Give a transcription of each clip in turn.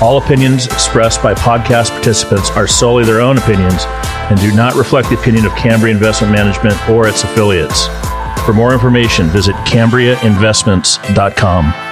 All opinions expressed by podcast participants are solely their own opinions and do not reflect the opinion of Cambria Investment Management or its affiliates. For more information, visit CambriaInvestments.com.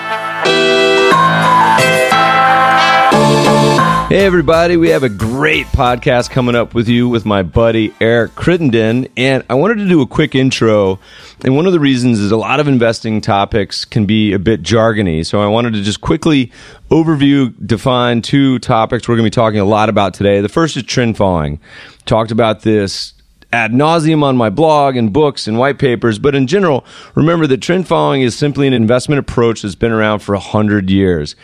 Hey, everybody, we have a great podcast coming up with you with my buddy Eric Crittenden. And I wanted to do a quick intro. And one of the reasons is a lot of investing topics can be a bit jargony. So I wanted to just quickly overview, define two topics we're going to be talking a lot about today. The first is trend following. Talked about this ad nauseum on my blog and books and white papers. But in general, remember that trend following is simply an investment approach that's been around for a hundred years.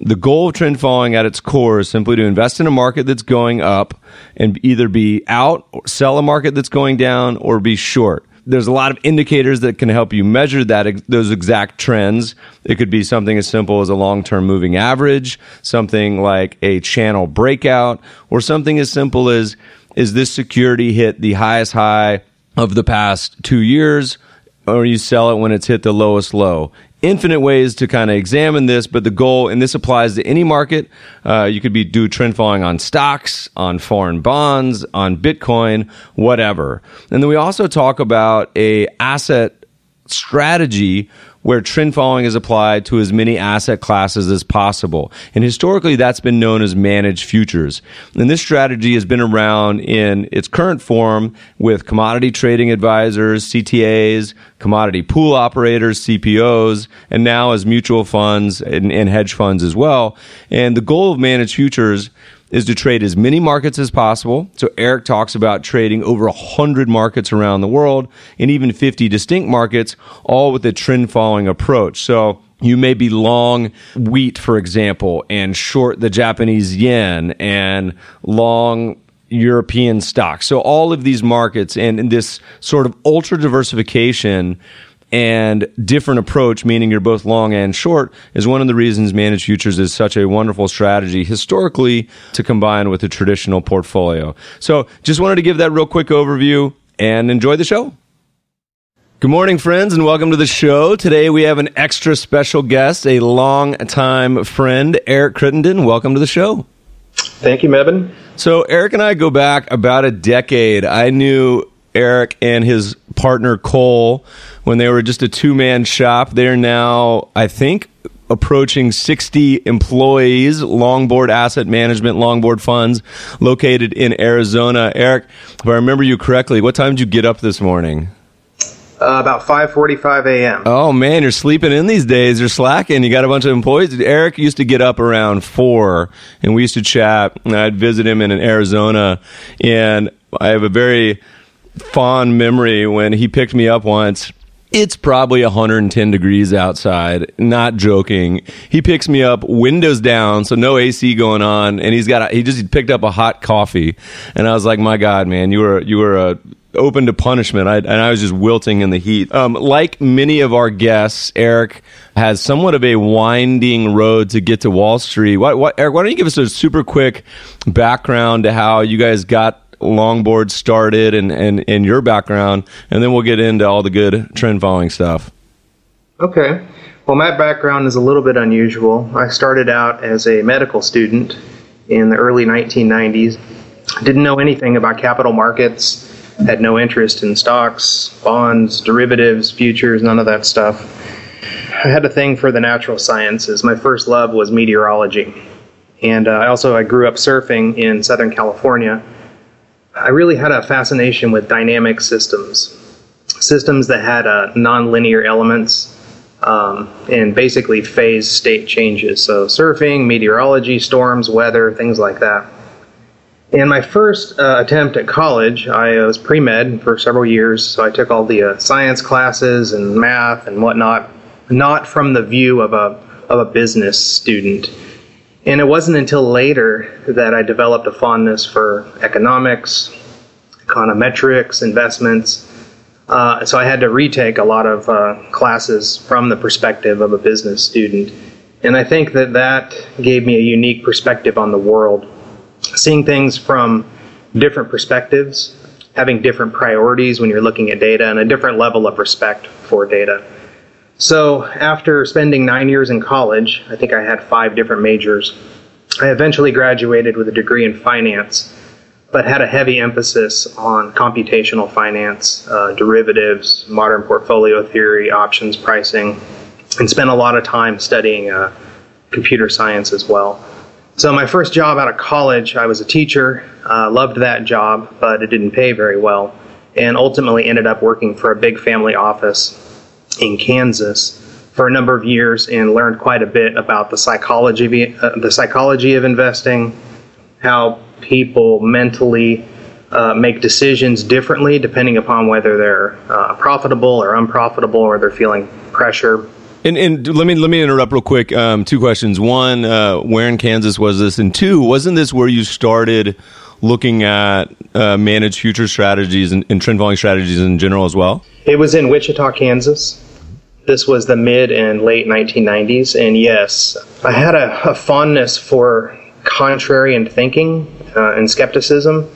The goal of trend following at its core is simply to invest in a market that's going up and either be out, or sell a market that's going down, or be short there's a lot of indicators that can help you measure that those exact trends. It could be something as simple as a long-term moving average, something like a channel breakout, or something as simple as is this security hit the highest high of the past two years, or you sell it when it's hit the lowest low? Infinite ways to kind of examine this, but the goal, and this applies to any market. Uh, you could be do trend following on stocks, on foreign bonds, on Bitcoin, whatever. And then we also talk about a asset strategy where trend following is applied to as many asset classes as possible. And historically, that's been known as managed futures. And this strategy has been around in its current form with commodity trading advisors, CTAs, commodity pool operators, CPOs, and now as mutual funds and, and hedge funds as well. And the goal of managed futures is to trade as many markets as possible. So Eric talks about trading over 100 markets around the world and even 50 distinct markets, all with a trend following approach. So you may be long wheat, for example, and short the Japanese yen and long European stocks. So all of these markets and this sort of ultra diversification and different approach, meaning you're both long and short, is one of the reasons managed futures is such a wonderful strategy historically to combine with a traditional portfolio. So just wanted to give that real quick overview and enjoy the show. Good morning, friends, and welcome to the show. Today we have an extra special guest, a long-time friend, Eric Crittenden. Welcome to the show. Thank you, Mebin. So, Eric and I go back about a decade. I knew Eric and his partner Cole when they were just a two man shop. They're now, I think, approaching 60 employees, Longboard Asset Management, Longboard Funds, located in Arizona. Eric, if I remember you correctly, what time did you get up this morning? Uh, about 5:45 a.m. Oh man, you're sleeping in these days. You're slacking. You got a bunch of employees. Eric used to get up around four, and we used to chat. And I'd visit him in Arizona, and I have a very fond memory when he picked me up once. It's probably 110 degrees outside. Not joking. He picks me up, windows down, so no AC going on, and he's got a, he just picked up a hot coffee, and I was like, my God, man, you were you were a open to punishment. I, and I was just wilting in the heat. Um, like many of our guests, Eric has somewhat of a winding road to get to Wall Street. What, what, Eric, why don't you give us a super quick background to how you guys got longboard started and, and, and your background, and then we'll get into all the good trend following stuff. Okay. Well, my background is a little bit unusual. I started out as a medical student in the early 1990s. Didn't know anything about capital markets, had no interest in stocks, bonds, derivatives, futures, none of that stuff. I had a thing for the natural sciences. My first love was meteorology. And uh, I also I grew up surfing in Southern California I really had a fascination with dynamic systems, systems that had uh, nonlinear elements um, and basically phase state changes. So, surfing, meteorology, storms, weather, things like that. In my first uh, attempt at college, I was pre med for several years, so I took all the uh, science classes and math and whatnot, not from the view of a, of a business student And it wasn't until later that I developed a fondness for economics, econometrics, investments. Uh, so I had to retake a lot of uh, classes from the perspective of a business student. And I think that that gave me a unique perspective on the world, seeing things from different perspectives, having different priorities when you're looking at data, and a different level of respect for data. So, after spending nine years in college, I think I had five different majors. I eventually graduated with a degree in finance, but had a heavy emphasis on computational finance, uh, derivatives, modern portfolio theory, options pricing, and spent a lot of time studying uh, computer science as well. So, my first job out of college, I was a teacher, uh, loved that job, but it didn't pay very well, and ultimately ended up working for a big family office in Kansas for a number of years and learned quite a bit about the psychology, uh, the psychology of investing, how people mentally uh, make decisions differently depending upon whether they're uh, profitable or unprofitable or they're feeling pressure and, and let me let me interrupt real quick. Um, two questions. One, uh, where in Kansas was this? And two, wasn't this where you started looking at uh, managed future strategies and, and trend following strategies in general as well? It was in Wichita, Kansas. This was the mid and late 1990s, and yes, I had a, a fondness for contrarian thinking uh, and skepticism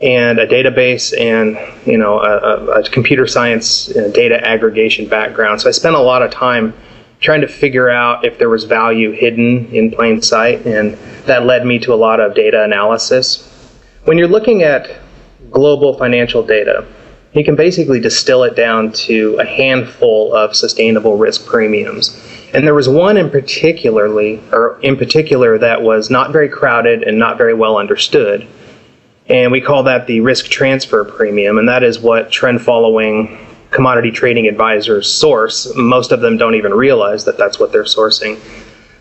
and a database and you know a, a computer science uh, data aggregation background. So I spent a lot of time trying to figure out if there was value hidden in plain sight, and that led me to a lot of data analysis. When you're looking at global financial data, you can basically distill it down to a handful of sustainable risk premiums. And there was one in particularly, or in particular, that was not very crowded and not very well understood and we call that the risk transfer premium, and that is what trend following commodity trading advisors source. Most of them don't even realize that that's what they're sourcing.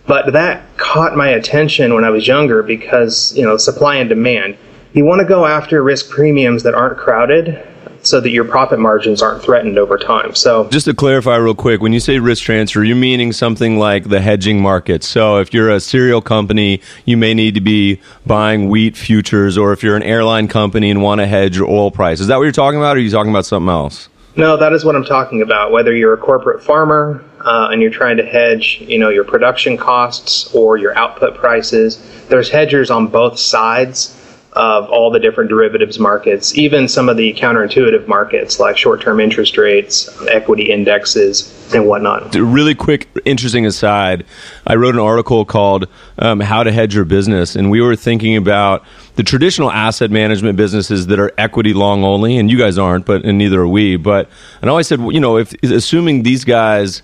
But that caught my attention when I was younger because, you know, supply and demand. You want to go after risk premiums that aren't crowded so that your profit margins aren't threatened over time. So, just to clarify real quick, when you say risk transfer, you're meaning something like the hedging market. So, if you're a cereal company, you may need to be buying wheat futures, or if you're an airline company and want to hedge your oil price. Is that what you're talking about, or are you talking about something else? No, that is what I'm talking about. Whether you're a corporate farmer uh, and you're trying to hedge, you know, your production costs or your output prices, there's hedgers on both sides of all the different derivatives markets, even some of the counterintuitive markets like short term interest rates, equity indexes, and whatnot. Really quick, interesting aside I wrote an article called um, How to Hedge Your Business, and we were thinking about the traditional asset management businesses that are equity long only, and you guys aren't, but and neither are we. But and I always said, you know, if assuming these guys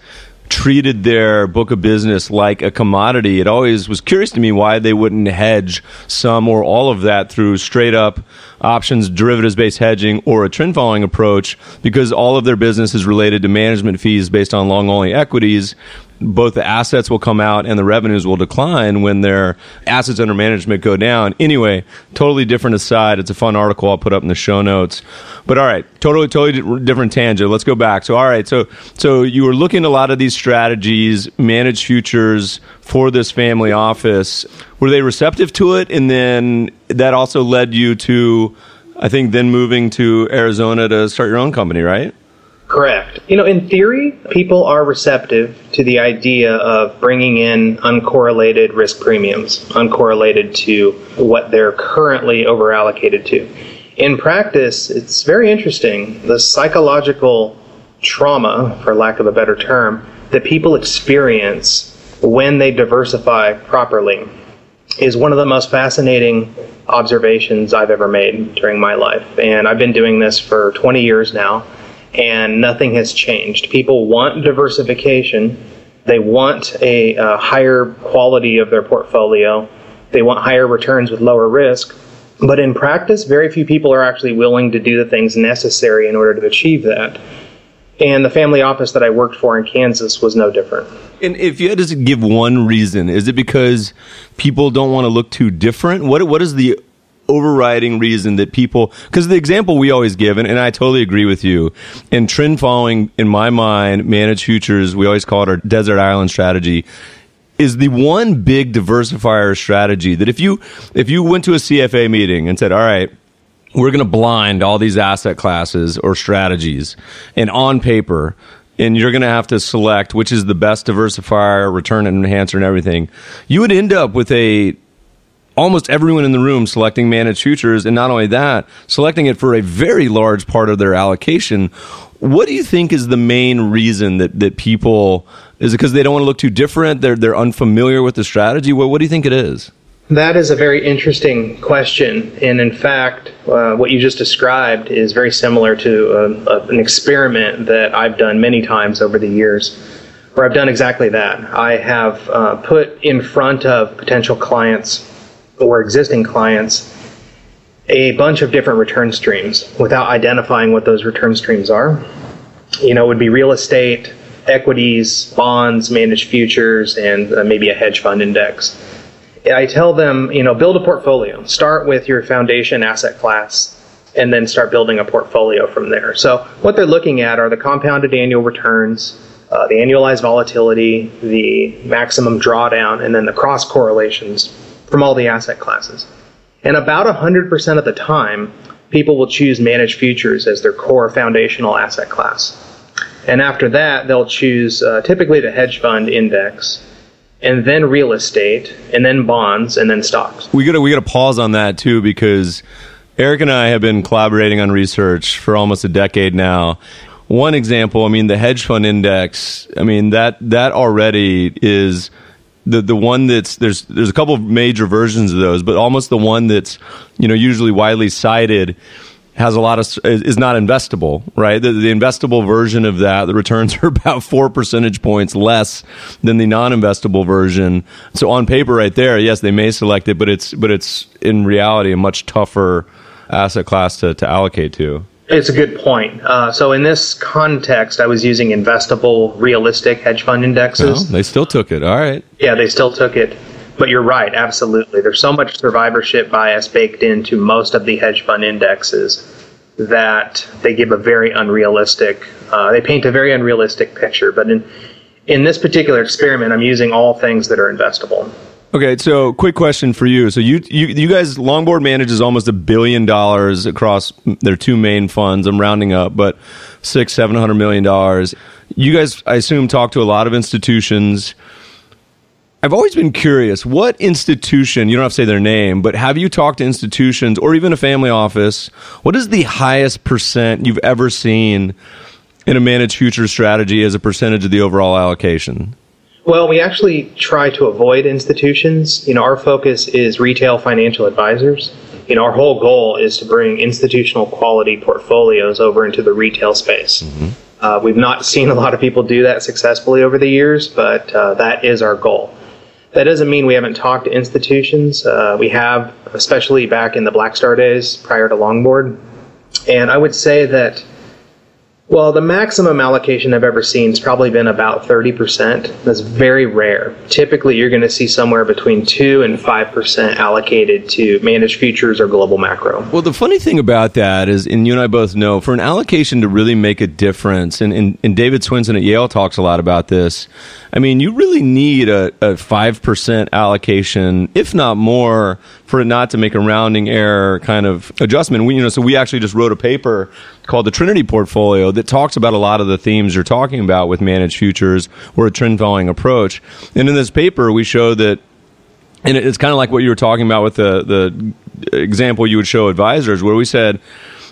treated their book of business like a commodity. It always was curious to me why they wouldn't hedge some or all of that through straight up options, derivatives based hedging, or a trend following approach because all of their business is related to management fees based on long only equities both the assets will come out and the revenues will decline when their assets under management go down. Anyway, totally different aside. It's a fun article I'll put up in the show notes. But all right, totally, totally different tangent. Let's go back. So, all right, so so you were looking at a lot of these strategies, managed futures for this family office. Were they receptive to it? And then that also led you to, I think, then moving to Arizona to start your own company, right? Correct. You know, in theory, people are receptive to the idea of bringing in uncorrelated risk premiums, uncorrelated to what they're currently overallocated to. In practice, it's very interesting. The psychological trauma, for lack of a better term, that people experience when they diversify properly is one of the most fascinating observations I've ever made during my life. And I've been doing this for 20 years now and nothing has changed. People want diversification. They want a, a higher quality of their portfolio. They want higher returns with lower risk. But in practice, very few people are actually willing to do the things necessary in order to achieve that. And the family office that I worked for in Kansas was no different. And if you had to give one reason, is it because people don't want to look too different? What what is the overriding reason that people because the example we always give and, and, i totally agree with you in trend following in my mind managed futures we always call it our desert island strategy is the one big diversifier strategy that if you if you went to a CFA meeting and said, "All right, we're going to blind all these asset classes or strategies," and on paper, and you're going to have to select which is the best diversifier, return enhancer, and everything, you would end up with a almost everyone in the room selecting managed futures, and not only that, selecting it for a very large part of their allocation. What do you think is the main reason that, that people is it because they don't want to look too different? They're they're unfamiliar with the strategy. What what do you think it is? That is a very interesting question, and in fact, uh, what you just described is very similar to a, a, an experiment that I've done many times over the years, where I've done exactly that. I have uh, put in front of potential clients or existing clients a bunch of different return streams without identifying what those return streams are. You know, would be real estate, equities, bonds, managed futures, and uh, maybe a hedge fund index. I tell them, you know, build a portfolio. Start with your foundation asset class and then start building a portfolio from there. So, what they're looking at are the compounded annual returns, uh, the annualized volatility, the maximum drawdown, and then the cross correlations from all the asset classes. And about 100% of the time, people will choose managed futures as their core foundational asset class. And after that, they'll choose uh, typically the hedge fund index, and then real estate, and then bonds, and then stocks. We got to we got to pause on that too because Eric and I have been collaborating on research for almost a decade now. One example, I mean, the hedge fund index. I mean that that already is the the one that's there's there's a couple of major versions of those, but almost the one that's you know usually widely cited has a lot of is not investable, right? The, the, investable version of that, the returns are about four percentage points less than the non-investable version. So on paper, right there, yes, they may select it, but it's but it's in reality a much tougher asset class to, to allocate to. It's a good point. Uh, so in this context, I was using investable, realistic hedge fund indexes. Oh, they still took it. All right. Yeah, they still took it. But you're right, absolutely. There's so much survivorship bias baked into most of the hedge fund indexes that they give a very unrealistic, uh, they paint a very unrealistic picture. But in in this particular experiment, I'm using all things that are investable. Okay, so quick question for you. So you you you guys Longboard manages almost a billion dollars across their two main funds. I'm rounding up, but six seven hundred million dollars. You guys, I assume, talk to a lot of institutions. I've always been curious what institution, you don't have to say their name, but have you talked to institutions or even a family office? What is the highest percent you've ever seen in a managed future strategy as a percentage of the overall allocation? Well, we actually try to avoid institutions. You know, our focus is retail financial advisors. You know, our whole goal is to bring institutional quality portfolios over into the retail space. Mm-hmm. Uh, we've not seen a lot of people do that successfully over the years, but uh, that is our goal. That doesn't mean we haven't talked to institutions. Uh, we have, especially back in the Black Star days prior to Longboard. And I would say that well, the maximum allocation I've ever seen has probably been about 30%. That's very rare. Typically, you're going to see somewhere between 2 and 5% allocated to managed futures or global macro. Well, the funny thing about that is, and you and I both know, for an allocation to really make a difference, and, and, and David Swensen at Yale talks a lot about this, I mean, you really need a, a 5% allocation, if not more, for it not to make a rounding error kind of adjustment. We, you know, so we actually just wrote a paper called the Trinity Portfolio that talks about a lot of the themes you're talking about with managed futures or a trend following approach. And in this paper, we show that and it's kind of like what you were talking about with the the example you would show advisors where we said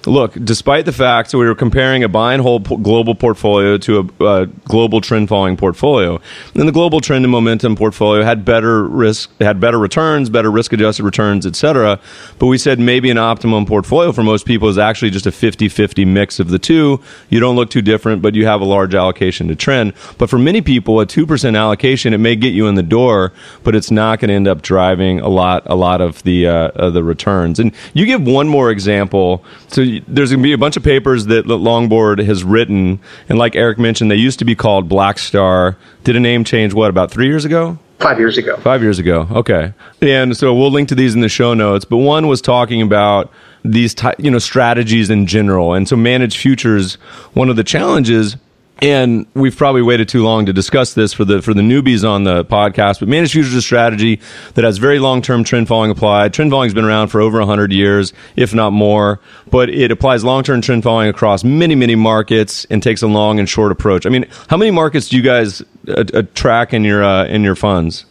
look, despite the fact that we were comparing a buy and hold po- global portfolio to a, global trend following portfolio, and the global trend and momentum portfolio had better risk, had better returns, better risk adjusted returns, etc. But we said maybe an optimum portfolio for most people is actually just a 50-50 mix of the two. You don't look too different, but you have a large allocation to trend. But for many people, a two percent allocation it may get you in the door, but it's not going to end up driving a lot a lot of the uh, of the returns. And you give one more example. So there's going to be a bunch of papers that Longboard has written, and like Eric mentioned, they used to be called Black Star. Did a name change? What about three years ago? Five years ago. Five years ago. Okay, and so we'll link to these in the show notes. But one was talking about these ty- you know strategies in general, and so managed futures. One of the challenges and we've probably waited too long to discuss this for the for the newbies on the podcast. But managed futures is a strategy that has very long term trend following applied. Trend following has been around for over hundred years, if not more. But it applies long term trend following across many many markets and takes a long and short approach. I mean, how many markets do you guys uh, uh, track in your uh, in your funds?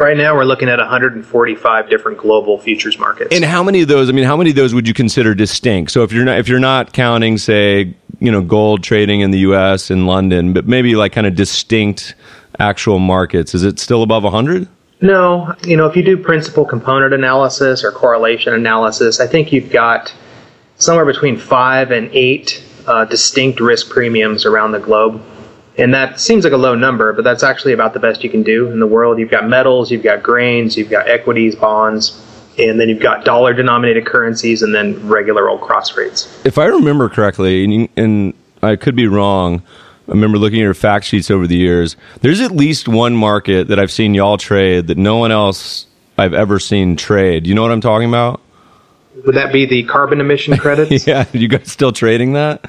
Right now, we're looking at 145 different global futures markets. And how many of those? I mean, how many of those would you consider distinct? So if you're not if you're not counting, say, you know, gold trading in the U.S. and London, but maybe like kind of distinct actual markets, is it still above 100? No, you know, if you do principal component analysis or correlation analysis, I think you've got somewhere between five and eight uh, distinct risk premiums around the globe. And that seems like a low number, but that's actually about the best you can do in the world. You've got metals, you've got grains, you've got equities, bonds, and then you've got dollar denominated currencies and then regular old cross rates. If I remember correctly, and, and I could be wrong, I remember looking at your fact sheets over the years. There's at least one market that I've seen y'all trade that no one else I've ever seen trade. You know what I'm talking about? Would that be the carbon emission credits? yeah, you guys still trading that?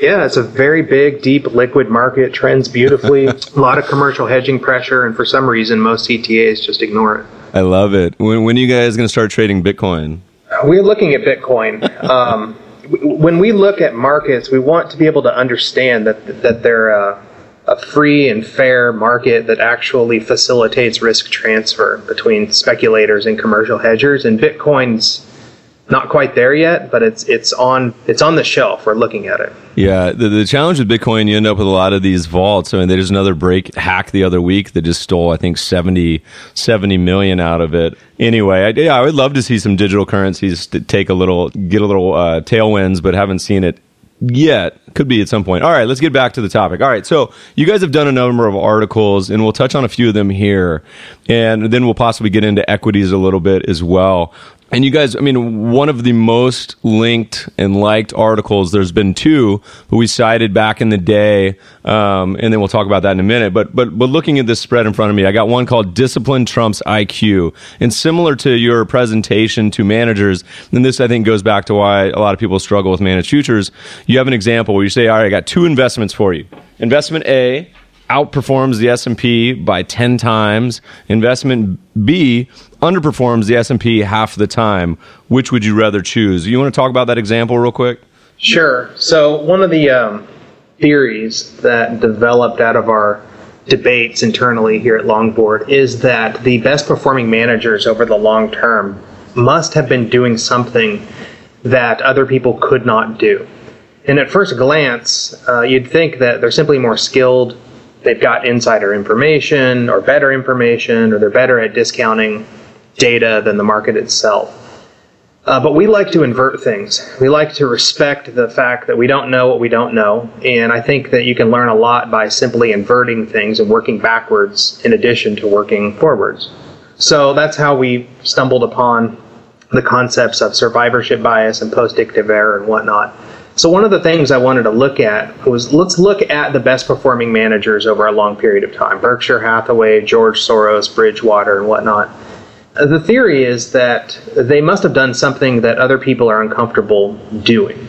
Yeah, it's a very big, deep, liquid market, trends beautifully. a lot of commercial hedging pressure, and for some reason, most CTAs just ignore it. I love it. When, when are you guys going to start trading Bitcoin? We're looking at Bitcoin. Um, when we look at markets, we want to be able to understand that that they're a, a free and fair market that actually facilitates risk transfer between speculators and commercial hedgers. And Bitcoin's not quite there yet, but it's it's on it's on the shelf. We're looking at it. Yeah, the, the challenge with Bitcoin, you end up with a lot of these vaults. I mean, there's another break hack the other week that just stole, I think, 70, 70 million out of it. Anyway, I, yeah, I would love to see some digital currencies to take a little, get a little uh, tailwinds, but haven't seen it yet. Could be at some point. All right, let's get back to the topic. All right, so you guys have done a number of articles, and we'll touch on a few of them here, and then we'll possibly get into equities a little bit as well. And you guys, I mean, one of the most linked and liked articles, there's been two, but we cited back in the day, um, and then we'll talk about that in a minute. But, but, but looking at this spread in front of me, I got one called Discipline Trumps IQ. And similar to your presentation to managers, and this I think goes back to why a lot of people struggle with managed futures, you have an example where you say, all right, I got two investments for you. Investment A, outperforms the S&P by 10 times. Investment B underperforms the S&P half the time. Which would you rather choose? You want to talk about that example real quick? Sure. So one of the um, theories that developed out of our debates internally here at Longboard is that the best performing managers over the long term must have been doing something that other people could not do. And at first glance, uh, you'd think that they're simply more skilled, they've got insider information or better information, or they're better at discounting data than the market itself. Uh, but we like to invert things. We like to respect the fact that we don't know what we don't know. And I think that you can learn a lot by simply inverting things and working backwards in addition to working forwards. So that's how we stumbled upon the concepts of survivorship bias and postdictive error and whatnot. So one of the things I wanted to look at was let's look at the best performing managers over a long period of time. Berkshire Hathaway, George Soros, Bridgewater, and whatnot. Uh, the theory is that they must have done something that other people are uncomfortable doing.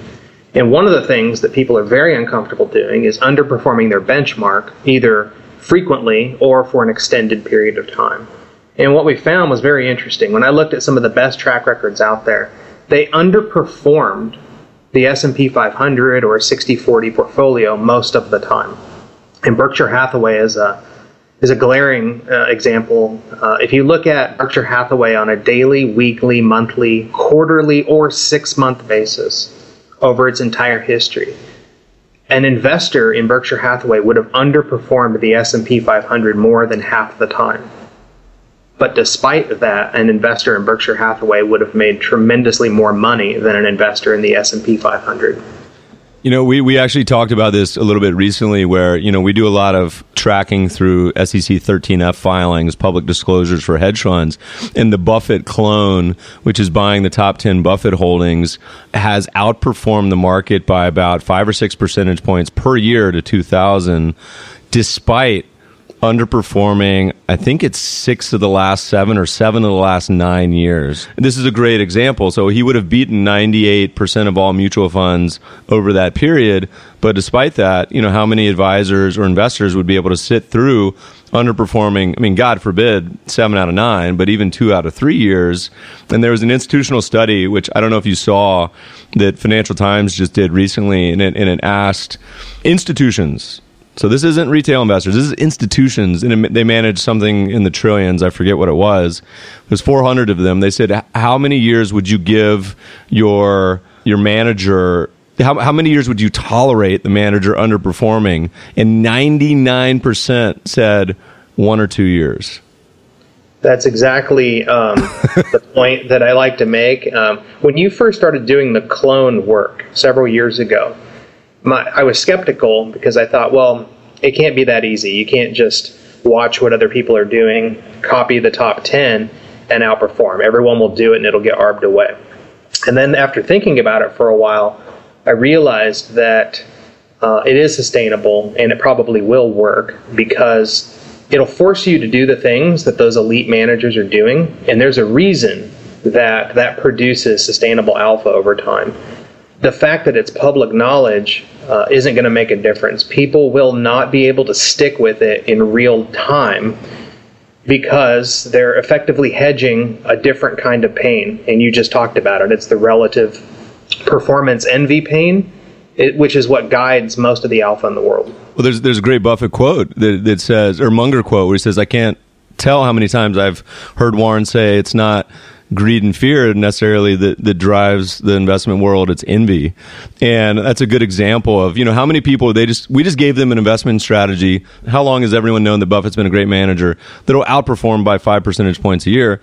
And one of the things that people are very uncomfortable doing is underperforming their benchmark, either frequently or for an extended period of time. And what we found was very interesting. When I looked at some of the best track records out there, they underperformed the S&P 500 or a 60/40 portfolio most of the time. And Berkshire Hathaway is a is a glaring uh, example. Uh, if you look at Berkshire Hathaway on a daily, weekly, monthly, quarterly, or six month basis over its entire history, an investor in Berkshire Hathaway would have underperformed the S&P 500 more than half the time. But despite that, an investor in Berkshire Hathaway would have made tremendously more money than an investor in the S&P 500. You know, we, we actually talked about this a little bit recently where, you know, we do a lot of tracking through SEC 13F filings, public disclosures for hedge funds. And the Buffett clone, which is buying the top 10 Buffett holdings, has outperformed the market by about five or six percentage points per year to 2000, despite underperforming, I think it's six of the last seven or seven of the last nine years. This is a great example. So he would have beaten 98% of all mutual funds over that period. But despite that, you know, how many advisors or investors would be able to sit through underperforming? I mean, God forbid, seven out of nine, but even two out of three years. And there was an institutional study, which I don't know if you saw, that Financial Times just did recently, and it, and it asked institutions so this isn't retail investors. This is institutions, and they manage something in the trillions. I forget what it was. There's 400 of them. They said, "How many years would you give your your manager? How, how many years would you tolerate the manager underperforming?" And 99% said one or two years. That's exactly um, the point that I like to make. Um, when you first started doing the clone work several years ago, my, I was skeptical because I thought, well, it can't be that easy. You can't just watch what other people are doing, copy the top 10, and outperform. Everyone will do it and it'll get arbed away. And then after thinking about it for a while, I realized that uh, it is sustainable and it probably will work because it'll force you to do the things that those elite managers are doing. And there's a reason that that produces sustainable alpha over time the fact that it's public knowledge uh, isn't going to make a difference. People will not be able to stick with it in real time because they're effectively hedging a different kind of pain. And you just talked about it. It's the relative performance envy pain, it, which is what guides most of the alpha in the world. Well, there's there's a great Buffett quote that, that says, or Munger quote, where he says, "I can't tell how many times I've heard Warren say it's not." Greed and fear necessarily that, that drives the investment world. It's envy. And that's a good example of you know how many people they just we just gave them an investment strategy. How long has everyone known that buffett's been a great manager? That'll outperform by five percentage points a year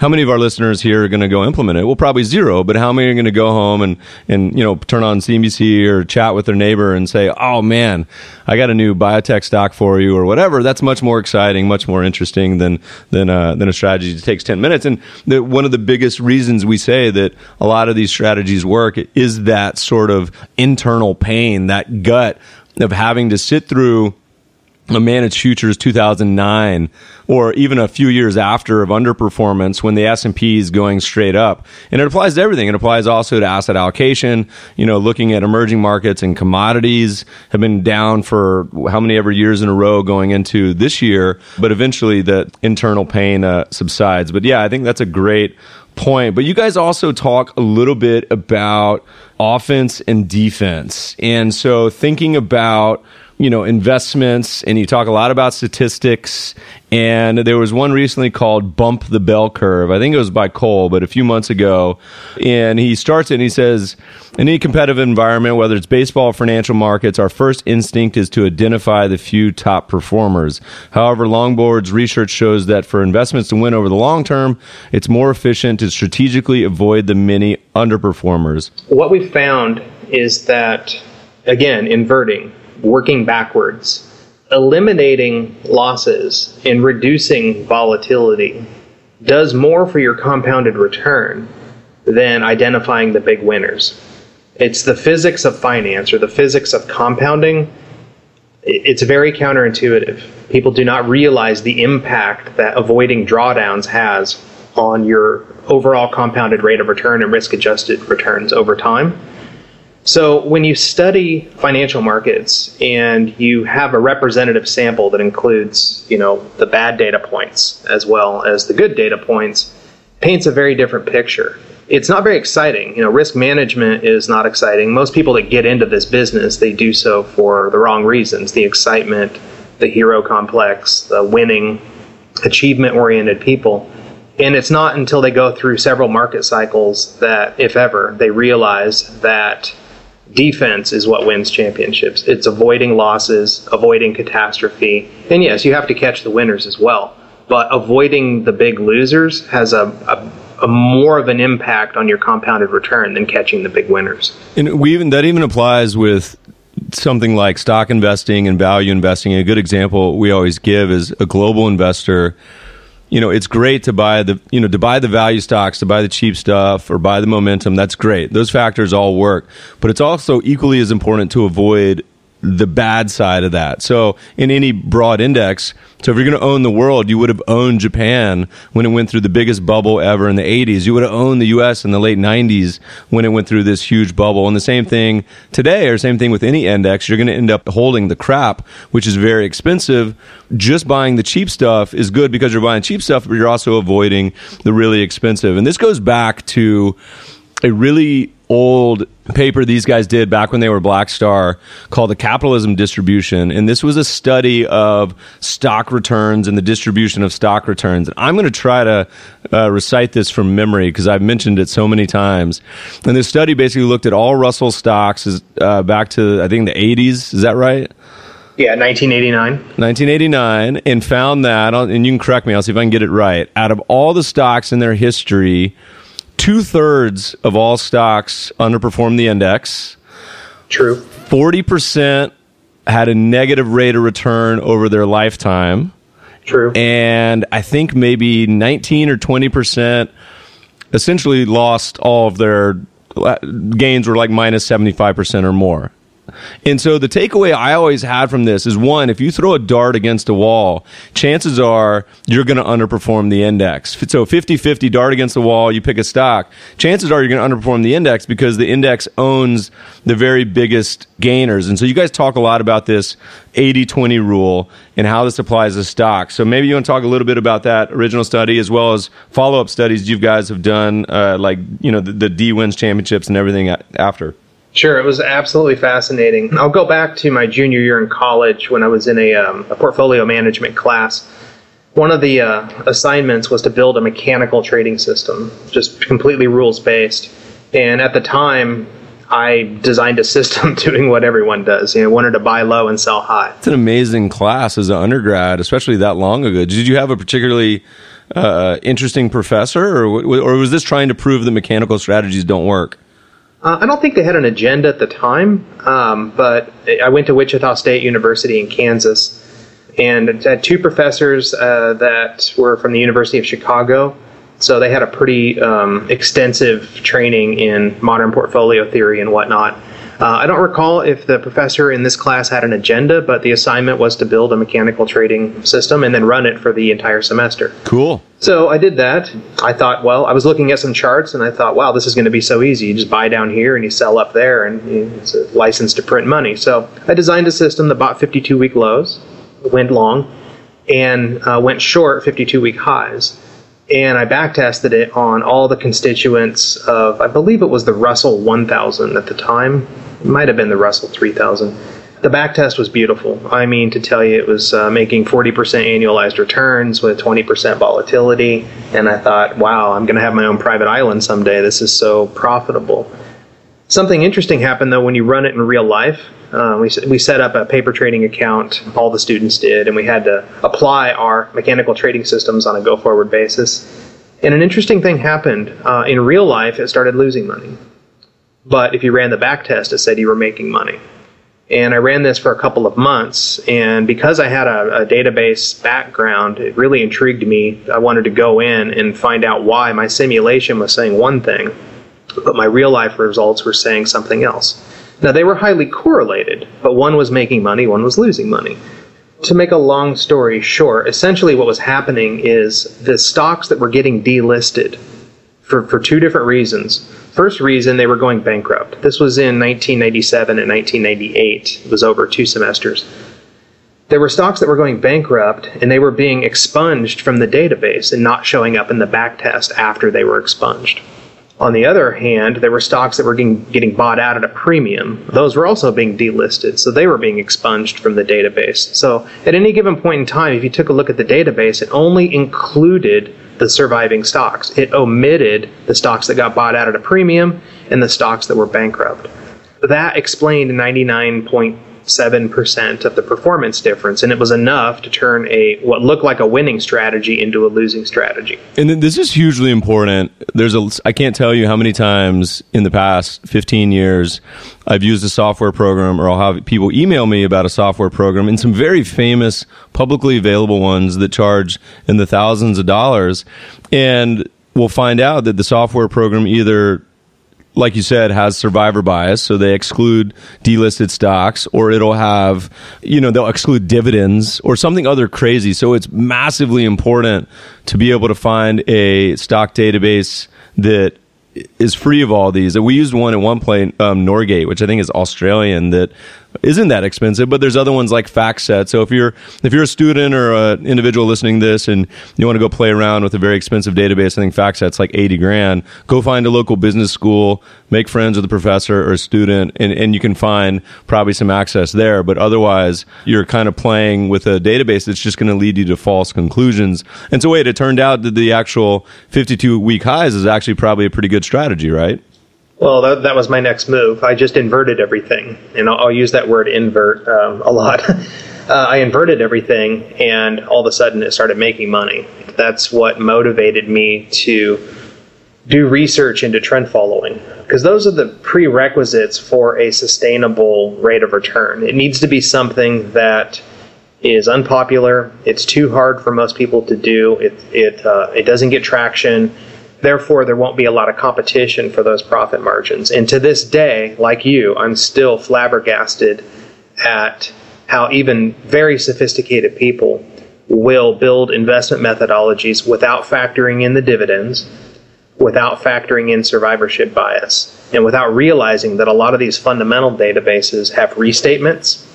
how many of our listeners here are going to go implement it? Well, probably zero, but how many are going to go home and, and, you know, turn on CNBC or chat with their neighbor and say, oh man, I got a new biotech stock for you or whatever. That's much more exciting, much more interesting than, than, uh, than a strategy that takes 10 minutes. And the, one of the biggest reasons we say that a lot of these strategies work is that sort of internal pain, that gut of having to sit through managed futures 2009 or even a few years after of underperformance when the S&P is going straight up. And it applies to everything. It applies also to asset allocation, you know, looking at emerging markets and commodities have been down for how many ever years in a row going into this year, but eventually the internal pain uh, subsides. But yeah, I think that's a great point. But you guys also talk a little bit about offense and defense. And so thinking about you know investments and you talk a lot about statistics. And there was one recently called bump the bell curve. I think it was by cole but a few months ago. And he starts it and he says in any competitive environment whether it's baseball or financial markets our first instinct is to identify the few top performers. However longboard's research shows that for investments to win over the long term it's more efficient to strategically avoid the many underperformers. What we found is that again inverting working backwards, eliminating losses and reducing volatility does more for your compounded return than identifying the big winners. It's the physics of finance or the physics of compounding. It's very counterintuitive. People do not realize the impact that avoiding drawdowns has on your overall compounded rate of return and risk adjusted returns over time. So when you study financial markets and you have a representative sample that includes, you know, the bad data points as well as the good data points, paints a very different picture. It's not very exciting. You know, risk management is not exciting. Most people that get into this business, they do so for the wrong reasons. The excitement, the hero complex, the winning, achievement oriented people. And it's not until they go through several market cycles that, if ever, they realize that defense is what wins championships. It's avoiding losses, avoiding catastrophe. And yes, you have to catch the winners as well. But avoiding the big losers has a, a, a more of an impact on your compounded return than catching the big winners. And we even that even applies with something like stock investing and value investing. A good example we always give is a global investor you know, it's great to buy the, you know, to buy the value stocks, to buy the cheap stuff or buy the momentum. That's great. Those factors all work. But it's also equally as important to avoid the bad side of that. So in any broad index, so if you're going to own the world, you would have owned Japan when it went through the biggest bubble ever in the 80s. You would have owned the US in the late 90s when it went through this huge bubble. And the same thing today, or same thing with any index, you're going to end up holding the crap, which is very expensive. Just buying the cheap stuff is good because you're buying cheap stuff, but you're also avoiding the really expensive. And this goes back to a really old paper these guys did back when they were Black Star called the Capitalism Distribution. And this was a study of stock returns and the distribution of stock returns. And I'm going to try to uh, recite this from memory because I've mentioned it so many times. And this study basically looked at all Russell stocks uh, back to, I think, the 80s. Is that right? Yeah, 1989. 1989, and found that, and you can correct me, I'll see if I can get it right. Out of all the stocks in their history, two thirds of all stocks underperformed the index. True. 40% had a negative rate of return over their lifetime. True. And I think maybe 19 or 20% essentially lost all of their uh, gains were like minus 75% or more. And so the takeaway I always had from this is one, if you throw a dart against a wall, chances are you're going to underperform the index. So 50 50 dart against the wall, you pick a stock, chances are you're going to underperform the index because the index owns the very biggest gainers. And so you guys talk a lot about this 80 20 rule and how this applies to stocks. So maybe you want to talk a little bit about that original study as well as follow up studies you guys have done, uh, like, you know, the, the D wins championships and everything after. Sure, it was absolutely fascinating. I'll go back to my junior year in college when I was in a, um, a portfolio management class. One of the uh, assignments was to build a mechanical trading system, just completely rules based. And at the time, I designed a system doing what everyone does. You know, wanted to buy low and sell high. It's an amazing class as an undergrad, especially that long ago. Did you have a particularly uh, interesting professor, or, or was this trying to prove that mechanical strategies don't work? Uh, I don't think they had an agenda at the time, um, but I went to Wichita State University in Kansas and had two professors uh, that were from the University of Chicago. So they had a pretty um, extensive training in modern portfolio theory and whatnot. Uh, I don't recall if the professor in this class had an agenda, but the assignment was to build a mechanical trading system and then run it for the entire semester. Cool. So I did that. I thought, well, I was looking at some charts and I thought, wow, this is going to be so easy. You just buy down here and you sell up there, and it's a license to print money. So I designed a system that bought 52 week lows, went long, and uh, went short 52 week highs and I backtested it on all the constituents of, I believe it was the Russell 1000 at the time. It might have been the Russell 3000. The back test was beautiful. I mean, to tell you, it was uh, making 40% annualized returns with 20% volatility. And I thought, wow, I'm going to have my own private island someday. This is so profitable. Something interesting happened, though, when you run it in real life. Uh, we, we set up a paper trading account, all the students did, and we had to apply our mechanical trading systems on a go forward basis. And an interesting thing happened. Uh, in real life, it started losing money. But if you ran the back test, it said you were making money. And I ran this for a couple of months, and because I had a, a, database background, it really intrigued me. I wanted to go in and find out why my simulation was saying one thing, but my real life results were saying something else. Now, they were highly correlated, but one was making money, one was losing money. To make a long story short, essentially what was happening is the stocks that were getting delisted for, for two different reasons First reason, they were going bankrupt. This was in 1997 and 1998. It was over two semesters. There were stocks that were going bankrupt and they were being expunged from the database and not showing up in the back test after they were expunged. On the other hand, there were stocks that were getting, getting bought out at a premium. Those were also being delisted, so they were being expunged from the database. So at any given point in time, if you took a look at the database, it only included the surviving stocks. It omitted the stocks that got bought out at a premium and the stocks that were bankrupt. That explained 99.7% of the performance difference, and it was enough to turn a what looked like a winning strategy into a losing strategy. And this is hugely important. There's a I can't tell you how many times in the past 15 years I've used a software program, or I'll have people email me about a software program, and some very famous publicly available ones that charge in the thousands of dollars, and we'll find out that the software program either like you said, has survivor bias, so they exclude delisted stocks, or it'll have, you know, they'll exclude dividends or something other crazy. So it's massively important to be able to find a stock database that is free of all these. We used one at one point, um, Norgate, which I think is Australian, that isn't that expensive, but there's other ones like FactSet. So if you're if you're a student or an individual listening to this and you want to go play around with a very expensive database, I think FactSet's like 80 grand. Go find a local business school, make friends with a professor or a student, and, and you can find probably some access there. But otherwise, you're kind of playing with a database that's just going to lead you to false conclusions. And so wait, it turned out that the actual 52 week highs is actually probably a pretty good strategy, right? Well, that, that was my next move. I just inverted everything, and I'll, I'll use that word invert um, a lot. uh, I inverted everything, and all of a sudden it started making money. That's what motivated me to do research into trend following, because those are the prerequisites for a sustainable rate of return. It needs to be something that is unpopular. It's too hard for most people to do. It it uh, it doesn't get traction Therefore, there won't be a lot of competition for those profit margins. And to this day, like you, I'm still flabbergasted at how even very sophisticated people will build investment methodologies without factoring in the dividends, without factoring in survivorship bias, and without realizing that a lot of these fundamental databases have restatements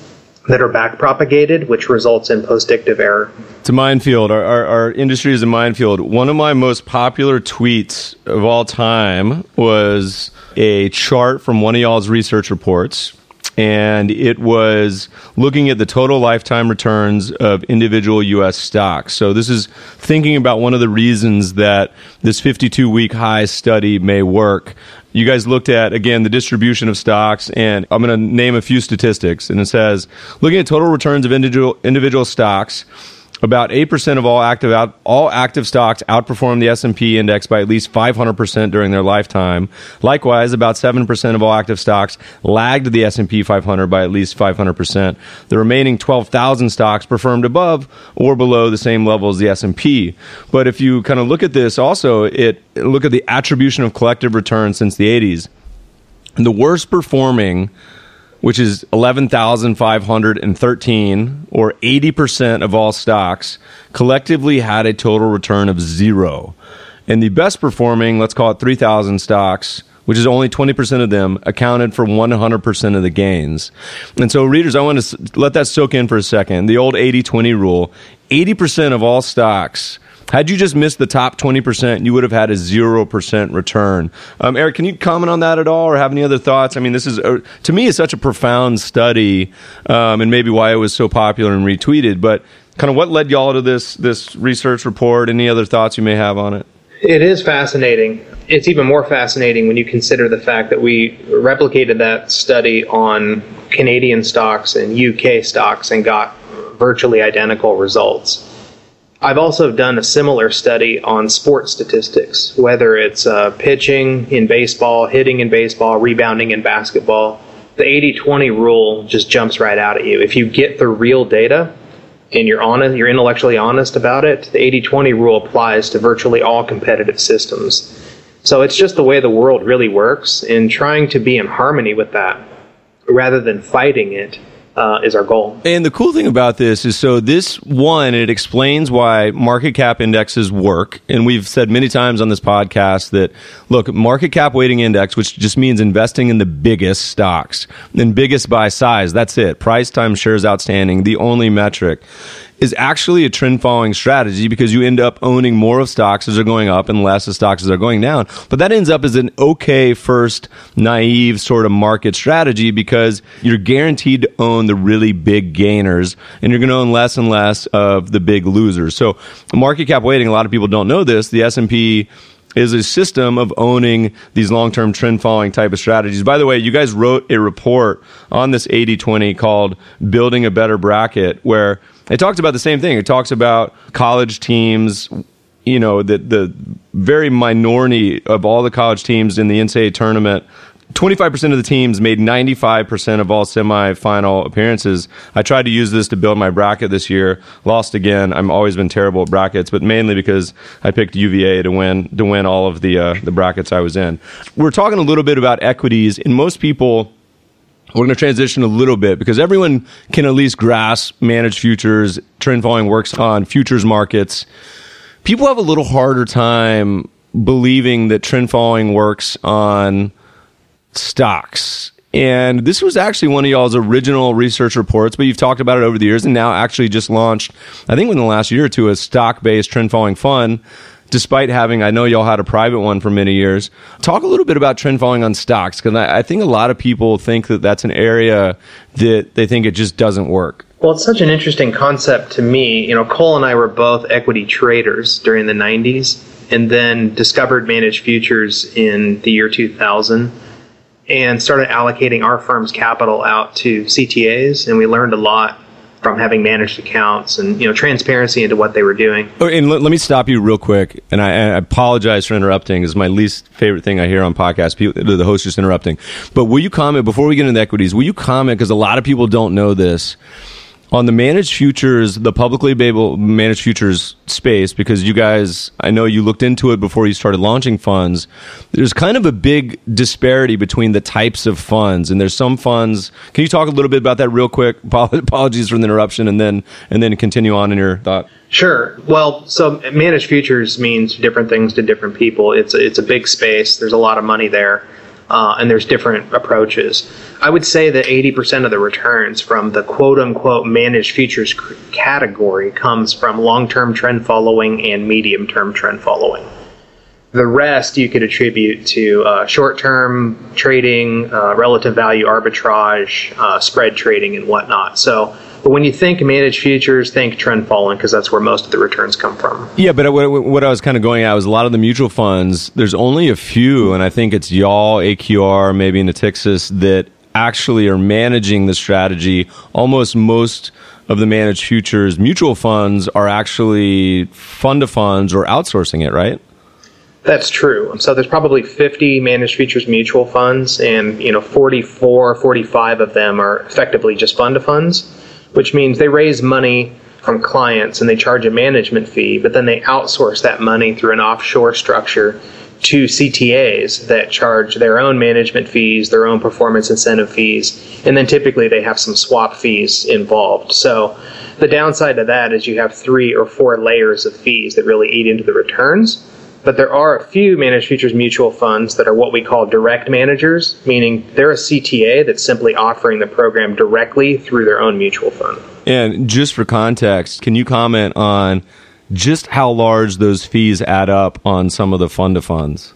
that are back propagated, which results in postdictive error. It's a minefield. Our, our, our, industry is a minefield. One of my most popular tweets of all time was a chart from one of y'all's research reports. And it was looking at the total lifetime returns of individual U.S. stocks. So, this is thinking about one of the reasons that this 52 week high study may work you guys looked at again the distribution of stocks and i'm going to name a few statistics and it says looking at total returns of individual individual stocks about 8% of all active out, all active stocks outperform the S&P index by at least 500% during their lifetime. Likewise, about 7% of all active stocks lagged the S&P 500 by at least 500%. The remaining 12,000 stocks performed above or below the same level as the S&P. But if you kind of look at this also, it look at the attribution of collective return since the 80s. the worst performing which is 11,513 or 80% of all stocks, collectively had a total return of zero. And the best performing, let's call it 3,000 stocks, which is only 20% of them, accounted for 100% of the gains. And so, readers, I want to let that soak in for a second. The old 80 20 rule 80% of all stocks had you just missed the top 20%, you would have had a 0% return. Um, Eric, can you comment on that at all or have any other thoughts? I mean, this is, a, to me, is such a profound study um, and maybe why it was so popular and retweeted. But kind of what led y'all to this, this research report? Any other thoughts you may have on it? It is fascinating. It's even more fascinating when you consider the fact that we replicated that study on Canadian stocks and UK stocks and got virtually identical results. I've also done a similar study on sports statistics, whether it's uh, pitching in baseball, hitting in baseball, rebounding in basketball. The 80 20 rule just jumps right out at you. If you get the real data and you're honest, you're intellectually honest about it, the 80 20 rule applies to virtually all competitive systems. So it's just the way the world really works, and trying to be in harmony with that rather than fighting it uh, is our goal. And the cool thing about this is so this one, it explains why market cap indexes work. And we've said many times on this podcast that look, market cap weighting index, which just means investing in the biggest stocks and biggest by size. That's it. Price times shares outstanding, the only metric is actually a trend following strategy because you end up owning more of stocks as they're going up and less of stocks as they're going down. But that ends up as an okay first naive sort of market strategy because you're guaranteed to own the really big gainers and you're going to own less and less of the big losers. So market cap weighting, a lot of people don't know this. The S&P is a system of owning these long-term trend following type of strategies. By the way, you guys wrote a report on this 80-20 called Building a Better Bracket where it talks about the same thing. It talks about college teams, you know, the the very minority of all the college teams in the NCAA tournament 25% of the teams made 95% of all semifinal appearances. I tried to use this to build my bracket this year. Lost again. I've always been terrible at brackets, but mainly because I picked UVA to win to win all of the uh, the brackets I was in. We're talking a little bit about equities, and most people we're going to transition a little bit because everyone can at least grasp managed futures. Trend following works on futures markets. People have a little harder time believing that trend following works on stocks. And this was actually one of y'all's original research reports, but you've talked about it over the years and now actually just launched, I think within the last year or two, a stock based trend following fund, despite having, I know y'all had a private one for many years. Talk a little bit about trend following on stocks, because I, I think a lot of people think that that's an area that they think it just doesn't work. Well, it's such an interesting concept to me. You know, Cole and I were both equity traders during the 90s and then discovered managed futures in the year 2000 and started allocating our firm's capital out to CTAs, and we learned a lot from having managed accounts and you know transparency into what they were doing. Oh, and let, let me stop you real quick, and I, I, apologize for interrupting. It's my least favorite thing I hear on podcasts. People, the host just interrupting. But will you comment before we get into equities? Will you comment because a lot of people don't know this on the managed futures, the publicly available managed futures space, because you guys, I know you looked into it before you started launching funds. There's kind of a big disparity between the types of funds, and there's some funds. Can you talk a little bit about that real quick? Apologies for the interruption, and then and then continue on in your thought. Sure. Well, so managed futures means different things to different people. It's it's a big space. There's a lot of money there uh, and there's different approaches. I would say that 80% of the returns from the quote unquote managed futures category comes from long term trend following and medium term trend following. The rest you could attribute to uh, short term trading, uh, relative value arbitrage, uh, spread trading, and whatnot. So but when you think managed futures, think trend following because that's where most of the returns come from. Yeah, but what, what I was kind of going at was a lot of the mutual funds. There's only a few, and I think it's y'all, AQR, maybe Natixis that actually are managing the strategy. Almost most of the managed futures mutual funds are actually fund of funds or outsourcing it, right? That's true. So there's probably 50 managed futures mutual funds, and you know 44, 45 of them are effectively just fund of funds which means they raise money from clients and they charge a management fee, but then they outsource that money through an offshore structure to CTAs that charge their own management fees, their own performance incentive fees, and then typically they have some swap fees involved. So the downside to that is you have three or four layers of fees that really eat into the returns. But there are a few managed futures mutual funds that are what we call direct managers, meaning they're a CTA that's simply offering the program directly through their own mutual fund. And just for context, can you comment on just how large those fees add up on some of the fund of funds?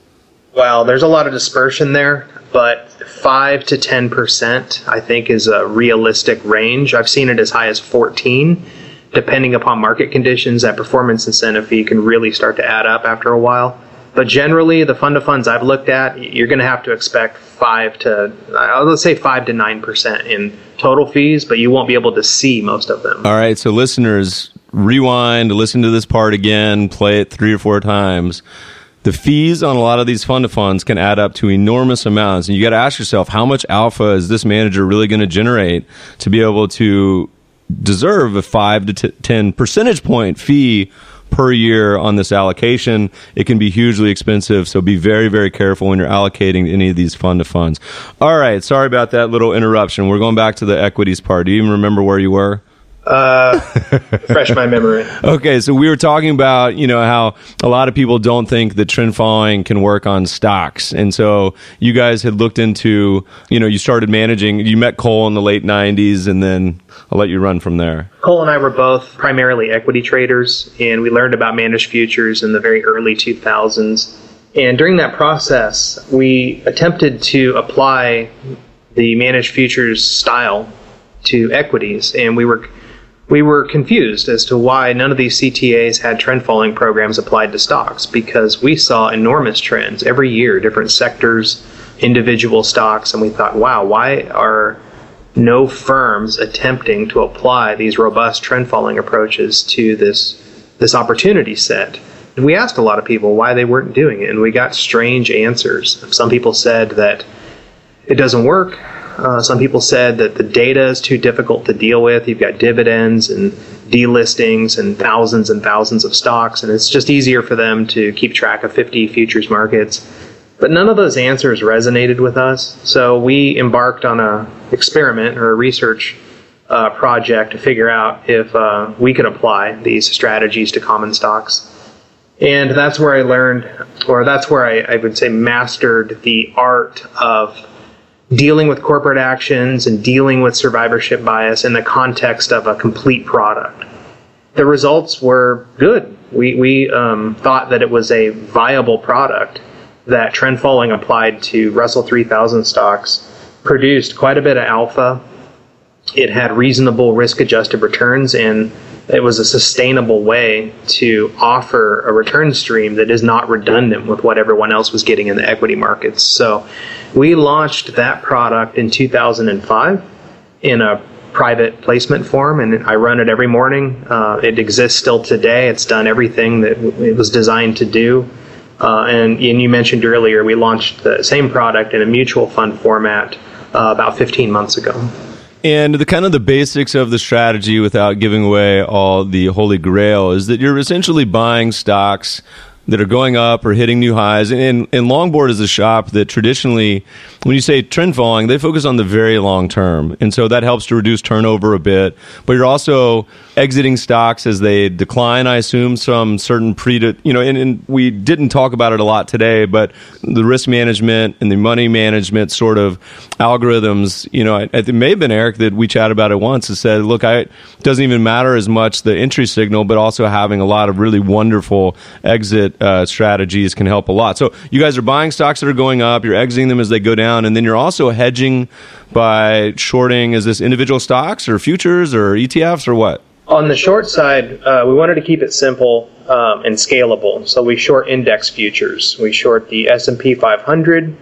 Well, there's a lot of dispersion there, but 5 to 10% I think is a realistic range. I've seen it as high as 14 depending upon market conditions, that performance incentive fee can really start to add up after a while. But generally, the fund of funds I've looked at, you're going to have to expect five to, uh, let's say five to nine percent in total fees, but you won't be able to see most of them. All right, so listeners, rewind, listen to this part again, play it three or four times. The fees on a lot of these fund of funds can add up to enormous amounts, and you got to ask yourself, how much alpha is this manager really going to generate to be able to deserve a five to t- ten percentage point fee per year on this allocation. It can be hugely expensive, so be very, very careful when you're allocating any of these fund of funds. All right, sorry about that little interruption. We're going back to the equities part. Do you even remember where you were? Uh, fresh my memory. Okay, so we were talking about you know how a lot of people don't think that trend following can work on stocks, and so you guys had looked into you know you started managing. You met Cole in the late '90s, and then I'll let you run from there. Cole and I were both primarily equity traders, and we learned about managed futures in the very early 2000s. And during that process, we attempted to apply the managed futures style to equities, and we were we were confused as to why none of these CTAs had trend following programs applied to stocks because we saw enormous trends every year, different sectors, individual stocks, and we thought, wow, why are no firms attempting to apply these robust trend following approaches to this this opportunity set? And we asked a lot of people why they weren't doing it, and we got strange answers. Some people said that it doesn't work. Uh, some people said that the data is too difficult to deal with. You've got dividends and delistings and thousands and thousands of stocks, and it's just easier for them to keep track of 50 futures markets. But none of those answers resonated with us, so we embarked on a experiment or a research uh, project to figure out if uh, we could apply these strategies to common stocks. And that's where I learned, or that's where I, I would say mastered the art of dealing with corporate actions and dealing with survivorship bias in the context of a complete product. The results were good. We, we um, thought that it was a viable product that trend following applied to Russell 3000 stocks produced quite a bit of alpha. It had reasonable risk adjusted returns and it was a sustainable way to offer a return stream that is not redundant with what everyone else was getting in the equity markets. So we launched that product in 2005 in a private placement form, and I run it every morning. Uh, it exists still today. It's done everything that it was designed to do. Uh, and, and, you mentioned earlier, we launched the same product in a mutual fund format uh, about 15 months ago. And the kind of the basics of the strategy without giving away all the holy grail is that you're essentially buying stocks that are going up or hitting new highs. And, and Longboard is a shop that traditionally, when you say trend following, they focus on the very long term. And so that helps to reduce turnover a bit. But you're also exiting stocks as they decline, I assume, some certain pre, you know, and, and we didn't talk about it a lot today, but the risk management and the money management sort of algorithms, you know, it, it may have been Eric that we chatted about it once and said, look, I, it doesn't even matter as much the entry signal, but also having a lot of really wonderful exit uh, strategies can help a lot. So you guys are buying stocks that are going up, you're exiting them as they go down, and then you're also hedging by shorting. Is this individual stocks or futures or ETFs or what? On the short side, uh, we wanted to keep it simple um, and scalable. So we short index futures. We short the S&P 500,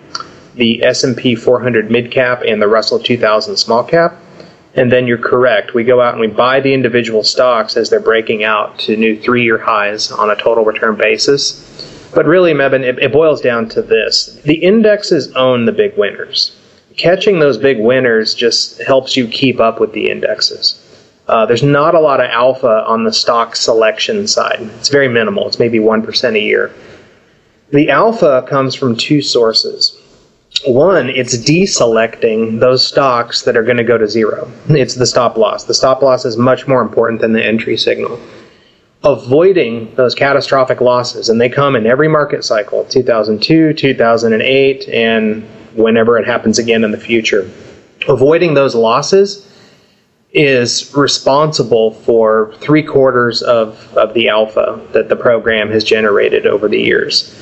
the S&P 400 mid cap, and the Russell 2000 small cap. And then you're correct. We go out and we buy the individual stocks as they're breaking out to new three year highs on a total return basis. But really, Mebane, it, it boils down to this the indexes own the big winners. Catching those big winners just helps you keep up with the indexes. Uh, there's not a lot of alpha on the stock selection side. It's very minimal. It's maybe 1% a year. The alpha comes from two sources one, it's deselecting those stocks that are going to go to zero. It's the stop loss. The stop loss is much more important than the entry signal. Avoiding those catastrophic losses, and they come in every market cycle 2002, 2008, and whenever it happens again in the future. Avoiding those losses is responsible for three quarters of, of the alpha that the program has generated over the years.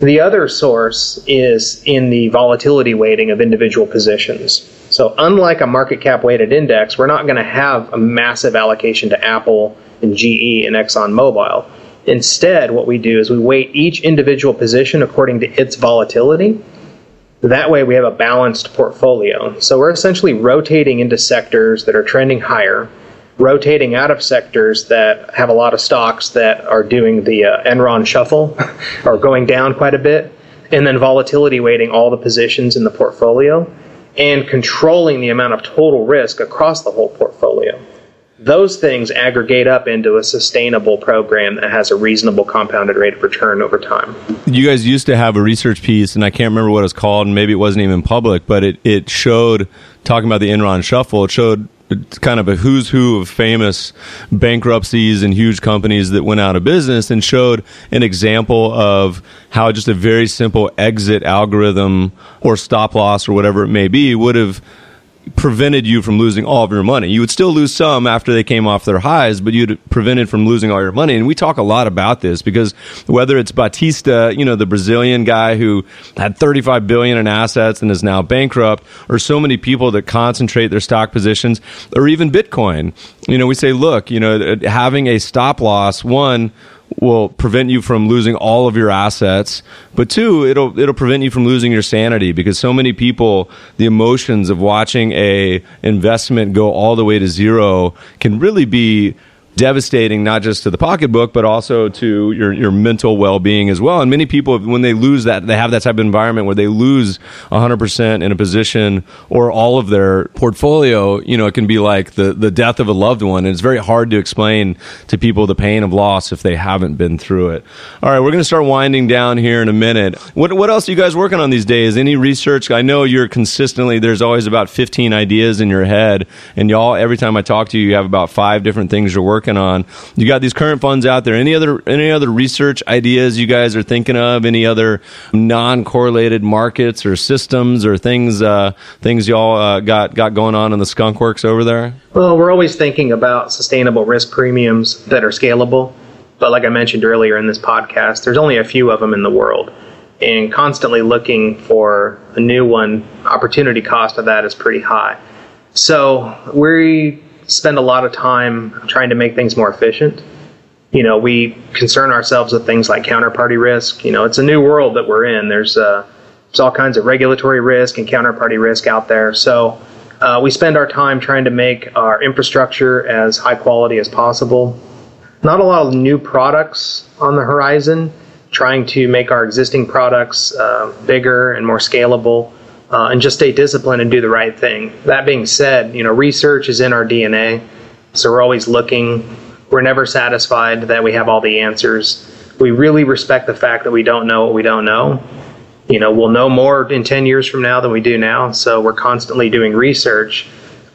The other source is in the volatility weighting of individual positions. So, unlike a market cap weighted index, we're not going to have a massive allocation to Apple and GE and ExxonMobil. Instead, what we do is we weight each individual position according to its volatility. That way, we have a balanced portfolio. So, we're essentially rotating into sectors that are trending higher rotating out of sectors that have a lot of stocks that are doing the uh, Enron shuffle or going down quite a bit, and then volatility weighting all the positions in the portfolio and controlling the amount of total risk across the whole portfolio. Those things aggregate up into a sustainable program that has a reasonable compounded rate of return over time. You guys used to have a research piece, and I can't remember what it was called, and maybe it wasn't even public, but it, it showed, talking about the Enron shuffle, it showed kind of a who's who of famous bankruptcies and huge companies that went out of business and showed an example of how just a very simple exit algorithm or stop loss or whatever it may be would have prevented you from losing all of your money. You would still lose some after they came off their highs, but you'd prevented from losing all your money. And we talk a lot about this because whether it's Batista, you know, the Brazilian guy who had 35 billion in assets and is now bankrupt, or so many people that concentrate their stock positions, or even Bitcoin. You know, we say, look, you know, having a stop loss, one, will prevent you from losing all of your assets but two it'll it'll prevent you from losing your sanity because so many people the emotions of watching a investment go all the way to zero can really be devastating not just to the pocketbook but also to your your mental well-being as well. And many people when they lose that they have that type of environment where they lose 100% in a position or all of their portfolio you know it can be like the the death of a loved one. And it's very hard to explain to people the pain of loss if they haven't been through it. All right we're going to start winding down here in a minute. What what else are you guys working on these days? Any research? I know you're consistently there's always about 15 ideas in your head. And y'all every time i talk to you you have about five different things you're working on you got these current funds out there any other any other research ideas you guys are thinking of any other non-correlated markets or systems or things uh, things y'all uh, got got going on in the skunk works over there Well, we're always thinking about sustainable risk premiums that are scalable. But like I mentioned earlier in this podcast, there's only a few of them in the world. And constantly looking for a new one, opportunity cost of that is pretty high. So we spend a lot of time trying to make things more efficient. You know, we concern ourselves with things like counterparty risk. You know, it's a new world that we're in. There's uh, there's all kinds of regulatory risk and counterparty risk out there. So uh, we spend our time trying to make our infrastructure as high quality as possible. Not a lot of new products on the horizon, trying to make our existing products uh, bigger and more scalable. Uh, and just stay disciplined and do the right thing. That being said, you know, research is in our DNA, so we're always looking. We're never satisfied that we have all the answers. We really respect the fact that we don't know what we don't know. You know, we'll know more in 10 years from now than we do now, so we're constantly doing research.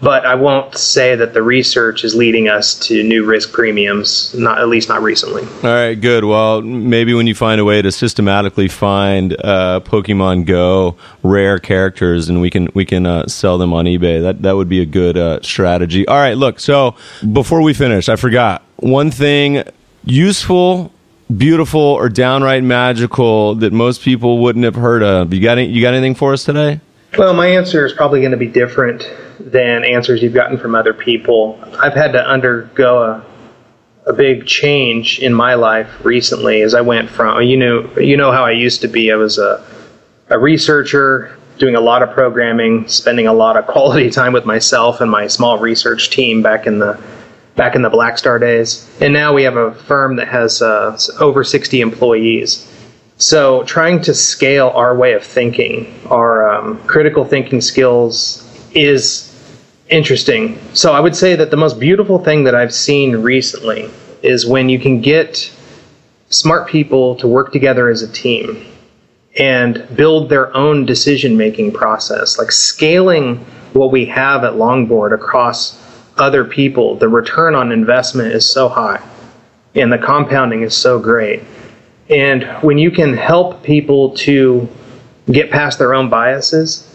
But I won't say that the research is leading us to new risk premiums, not at least not recently. All right, good. Well, maybe when you find a way to systematically find uh, Pokemon Go rare characters, and we can we can uh, sell them on eBay. That that would be a good uh, strategy. All right, look. So before we finish, I forgot one thing: useful, beautiful, or downright magical that most people wouldn't have heard of. You got any, you got anything for us today? Well, my answer is probably going to be different than answers you've gotten from other people. I've had to undergo a a big change in my life recently as I went from you know you know how I used to be. I was a a researcher doing a lot of programming, spending a lot of quality time with myself and my small research team back in the back in the Black Star days. And now we have a firm that has uh, over 60 employees. So trying to scale our way of thinking, our um, critical thinking skills is interesting. So I would say that the most beautiful thing that I've seen recently is when you can get smart people to work together as a team and build their own decision making process, like scaling what we have at Longboard across other people. The return on investment is so high and the compounding is so great. And when you can help people to get past their own biases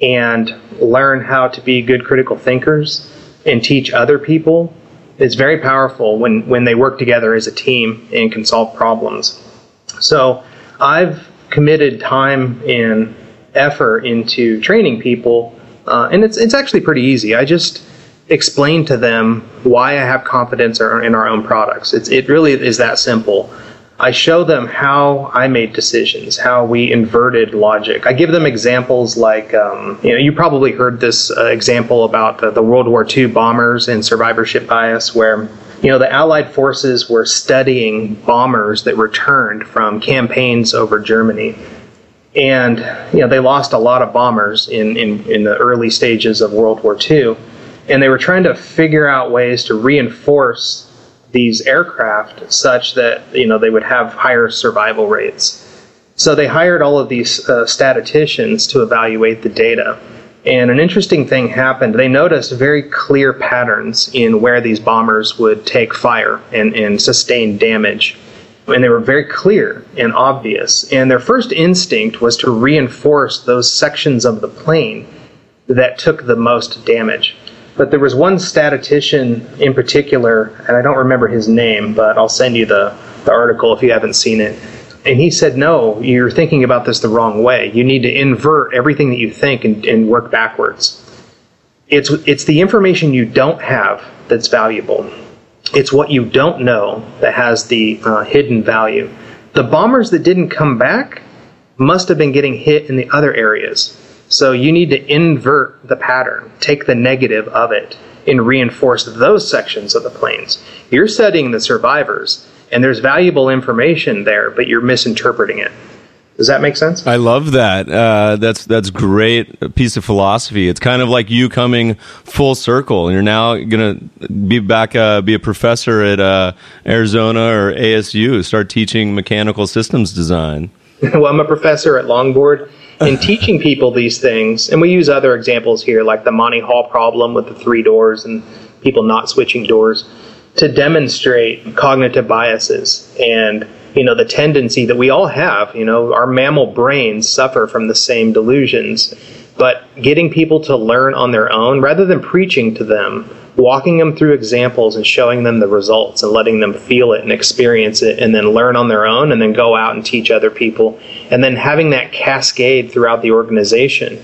and learn how to be good critical thinkers and teach other people, it's very powerful when, when they work together as a team and can solve problems. So I've committed time and effort into training people, uh, and it's, it's actually pretty easy. I just explain to them why I have confidence in our own products. It's, it really is that simple. I show them how I made decisions, how we inverted logic. I give them examples like, um, you know, you probably heard this uh, example about uh, the World War II bombers and survivorship bias, where, you know, the Allied forces were studying bombers that returned from campaigns over Germany. And, you know, they lost a lot of bombers in, in, in the early stages of World War II. And they were trying to figure out ways to reinforce these aircraft such that you know they would have higher survival rates. So they hired all of these uh, statisticians to evaluate the data. And an interesting thing happened. They noticed very clear patterns in where these bombers would take fire and, and sustain damage. And they were very clear and obvious. And their first instinct was to reinforce those sections of the plane that took the most damage. But there was one statistician in particular, and I don't remember his name, but I'll send you the, the article if you haven't seen it. And he said, No, you're thinking about this the wrong way. You need to invert everything that you think and, and work backwards. It's, it's the information you don't have that's valuable. It's what you don't know that has the uh, hidden value. The bombers that didn't come back must have been getting hit in the other areas. So you need to invert the pattern, take the negative of it, and reinforce those sections of the planes. You're studying the survivors, and there's valuable information there, but you're misinterpreting it. Does that make sense? I love that. Uh, that's that's great piece of philosophy. It's kind of like you coming full circle, and you're now going to be back, uh, be a professor at uh, Arizona or ASU, start teaching mechanical systems design. well, I'm a professor at Longboard. In teaching people these things, and we use other examples here, like the Monty Hall problem with the three doors and people not switching doors, to demonstrate cognitive biases and you know the tendency that we all have you know our mammal brains suffer from the same delusions. But getting people to learn on their own rather than preaching to them walking them through examples and showing them the results and letting them feel it and experience it and then learn on their own and then go out and teach other people. And then having that cascade throughout the organization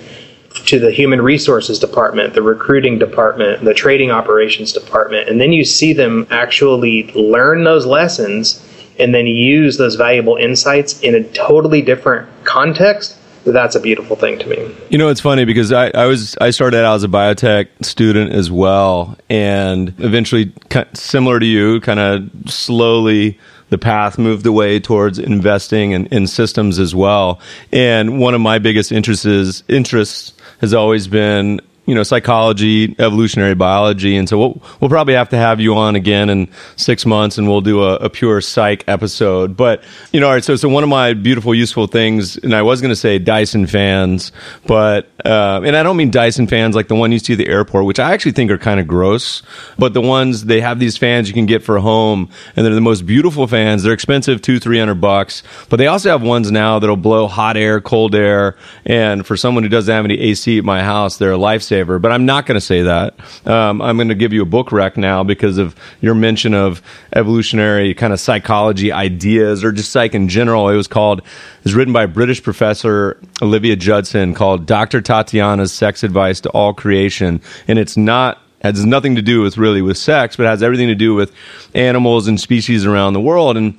to the human resources department, the recruiting department, the trading operations department, and then you see them actually learn those lessons and then use those valuable insights in a totally different context that's a beautiful thing to me. You know, it's funny because I, I was I started out as a biotech student as well, and eventually, similar to you, kind of slowly the path moved away towards investing in, in systems as well. And one of my biggest interests interests has always been you know psychology, evolutionary biology, and so we'll, we'll probably have to have you on again in six months, and we'll do a, a pure psych episode. But you know, all right. So so one of my beautiful, useful things, and I was going to say Dyson fans, but uh, and I don't mean Dyson fans like the one you see at the airport, which I actually think are kind of gross. But the ones they have these fans you can get for home, and they're the most beautiful fans. They're expensive, two three hundred bucks, but they also have ones now that'll blow hot air, cold air, and for someone who doesn't have any AC at my house, they're a lifesaver but I'm not going to say that. Um, I'm going to give you a book rec now because of your mention of evolutionary kind of psychology ideas or just psych in general. It was called, it was written by a British professor, Olivia Judson, called Dr. Tatiana's Sex Advice to All Creation. And it's not has nothing to do with really with sex, but has everything to do with animals and species around the world and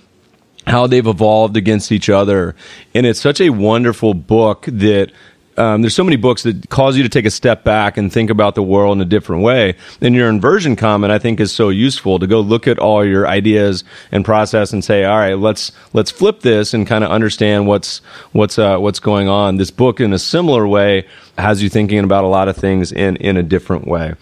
how they've evolved against each other. And it's such a wonderful book that um, there's so many books that cause you to take a step back and think about the world in a different way. And your inversion comment, I think, is so useful to go look at all your ideas and process and say, all right, let's let's flip this and kind of understand what's what's uh, what's going on. This book, in a similar way, has you thinking about a lot of things in in a different way.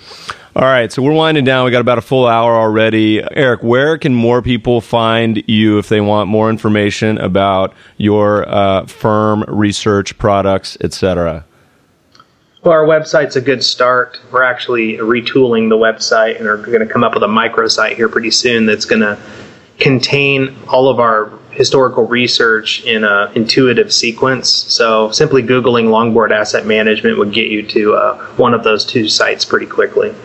All right, so we're winding down. We got about a full hour already. Eric, where can more people find you if they want more information about your uh, firm, research, products, etc.? Well, our website's a good start. We're actually retooling the website and are going to come up with a microsite here pretty soon that's going to contain all of our historical research in an intuitive sequence. So simply Googling Longboard Asset Management would get you to uh, one of those two sites pretty quickly.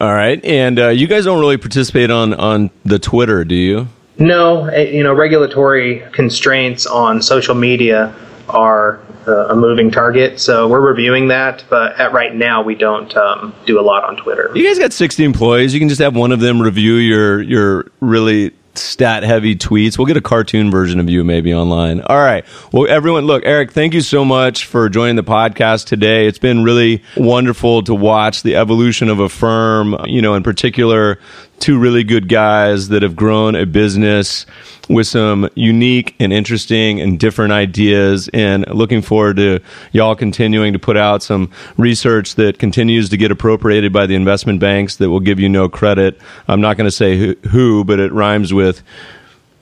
All right, and uh, you guys don't really participate on on the Twitter, do you? No, eh, you know, regulatory constraints on social media are uh, a moving target. So we're reviewing that, but at right now we don't um, do a lot on Twitter. You guys got 60 employees. You can just have one of them review your your really stat heavy tweets. We'll get a cartoon version of you maybe online. All right. Well, everyone, look, Eric, thank you so much for joining the podcast today. It's been really wonderful to watch the evolution of a firm, you know, in particular, two really good guys that have grown a business with some unique and interesting and different ideas. And looking forward to y'all continuing to put out some research that continues to get appropriated by the investment banks that will give you no credit. I'm not going to say who, who, but it rhymes with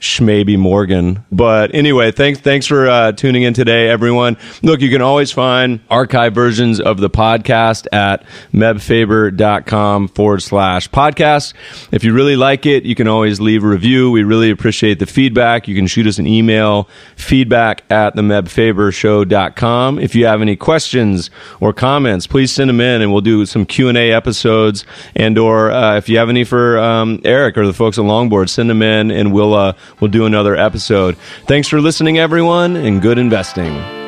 Schmaby Morgan. But anyway, thanks thanks for uh, tuning in today, everyone. Look, you can always find archive versions of the podcast at mebfaber.com forward slash podcast. If you really like it, you can always leave a review. We really appreciate the feedback. You can shoot us an email, feedback at the mebfabershow.com. If you have any questions or comments, please send them in and we'll do some Q&A episodes. And or uh, if you have any for um, Eric or the folks at Longboard, send them in and we'll uh, we'll do another episode. Thanks for listening, everyone, and good investing.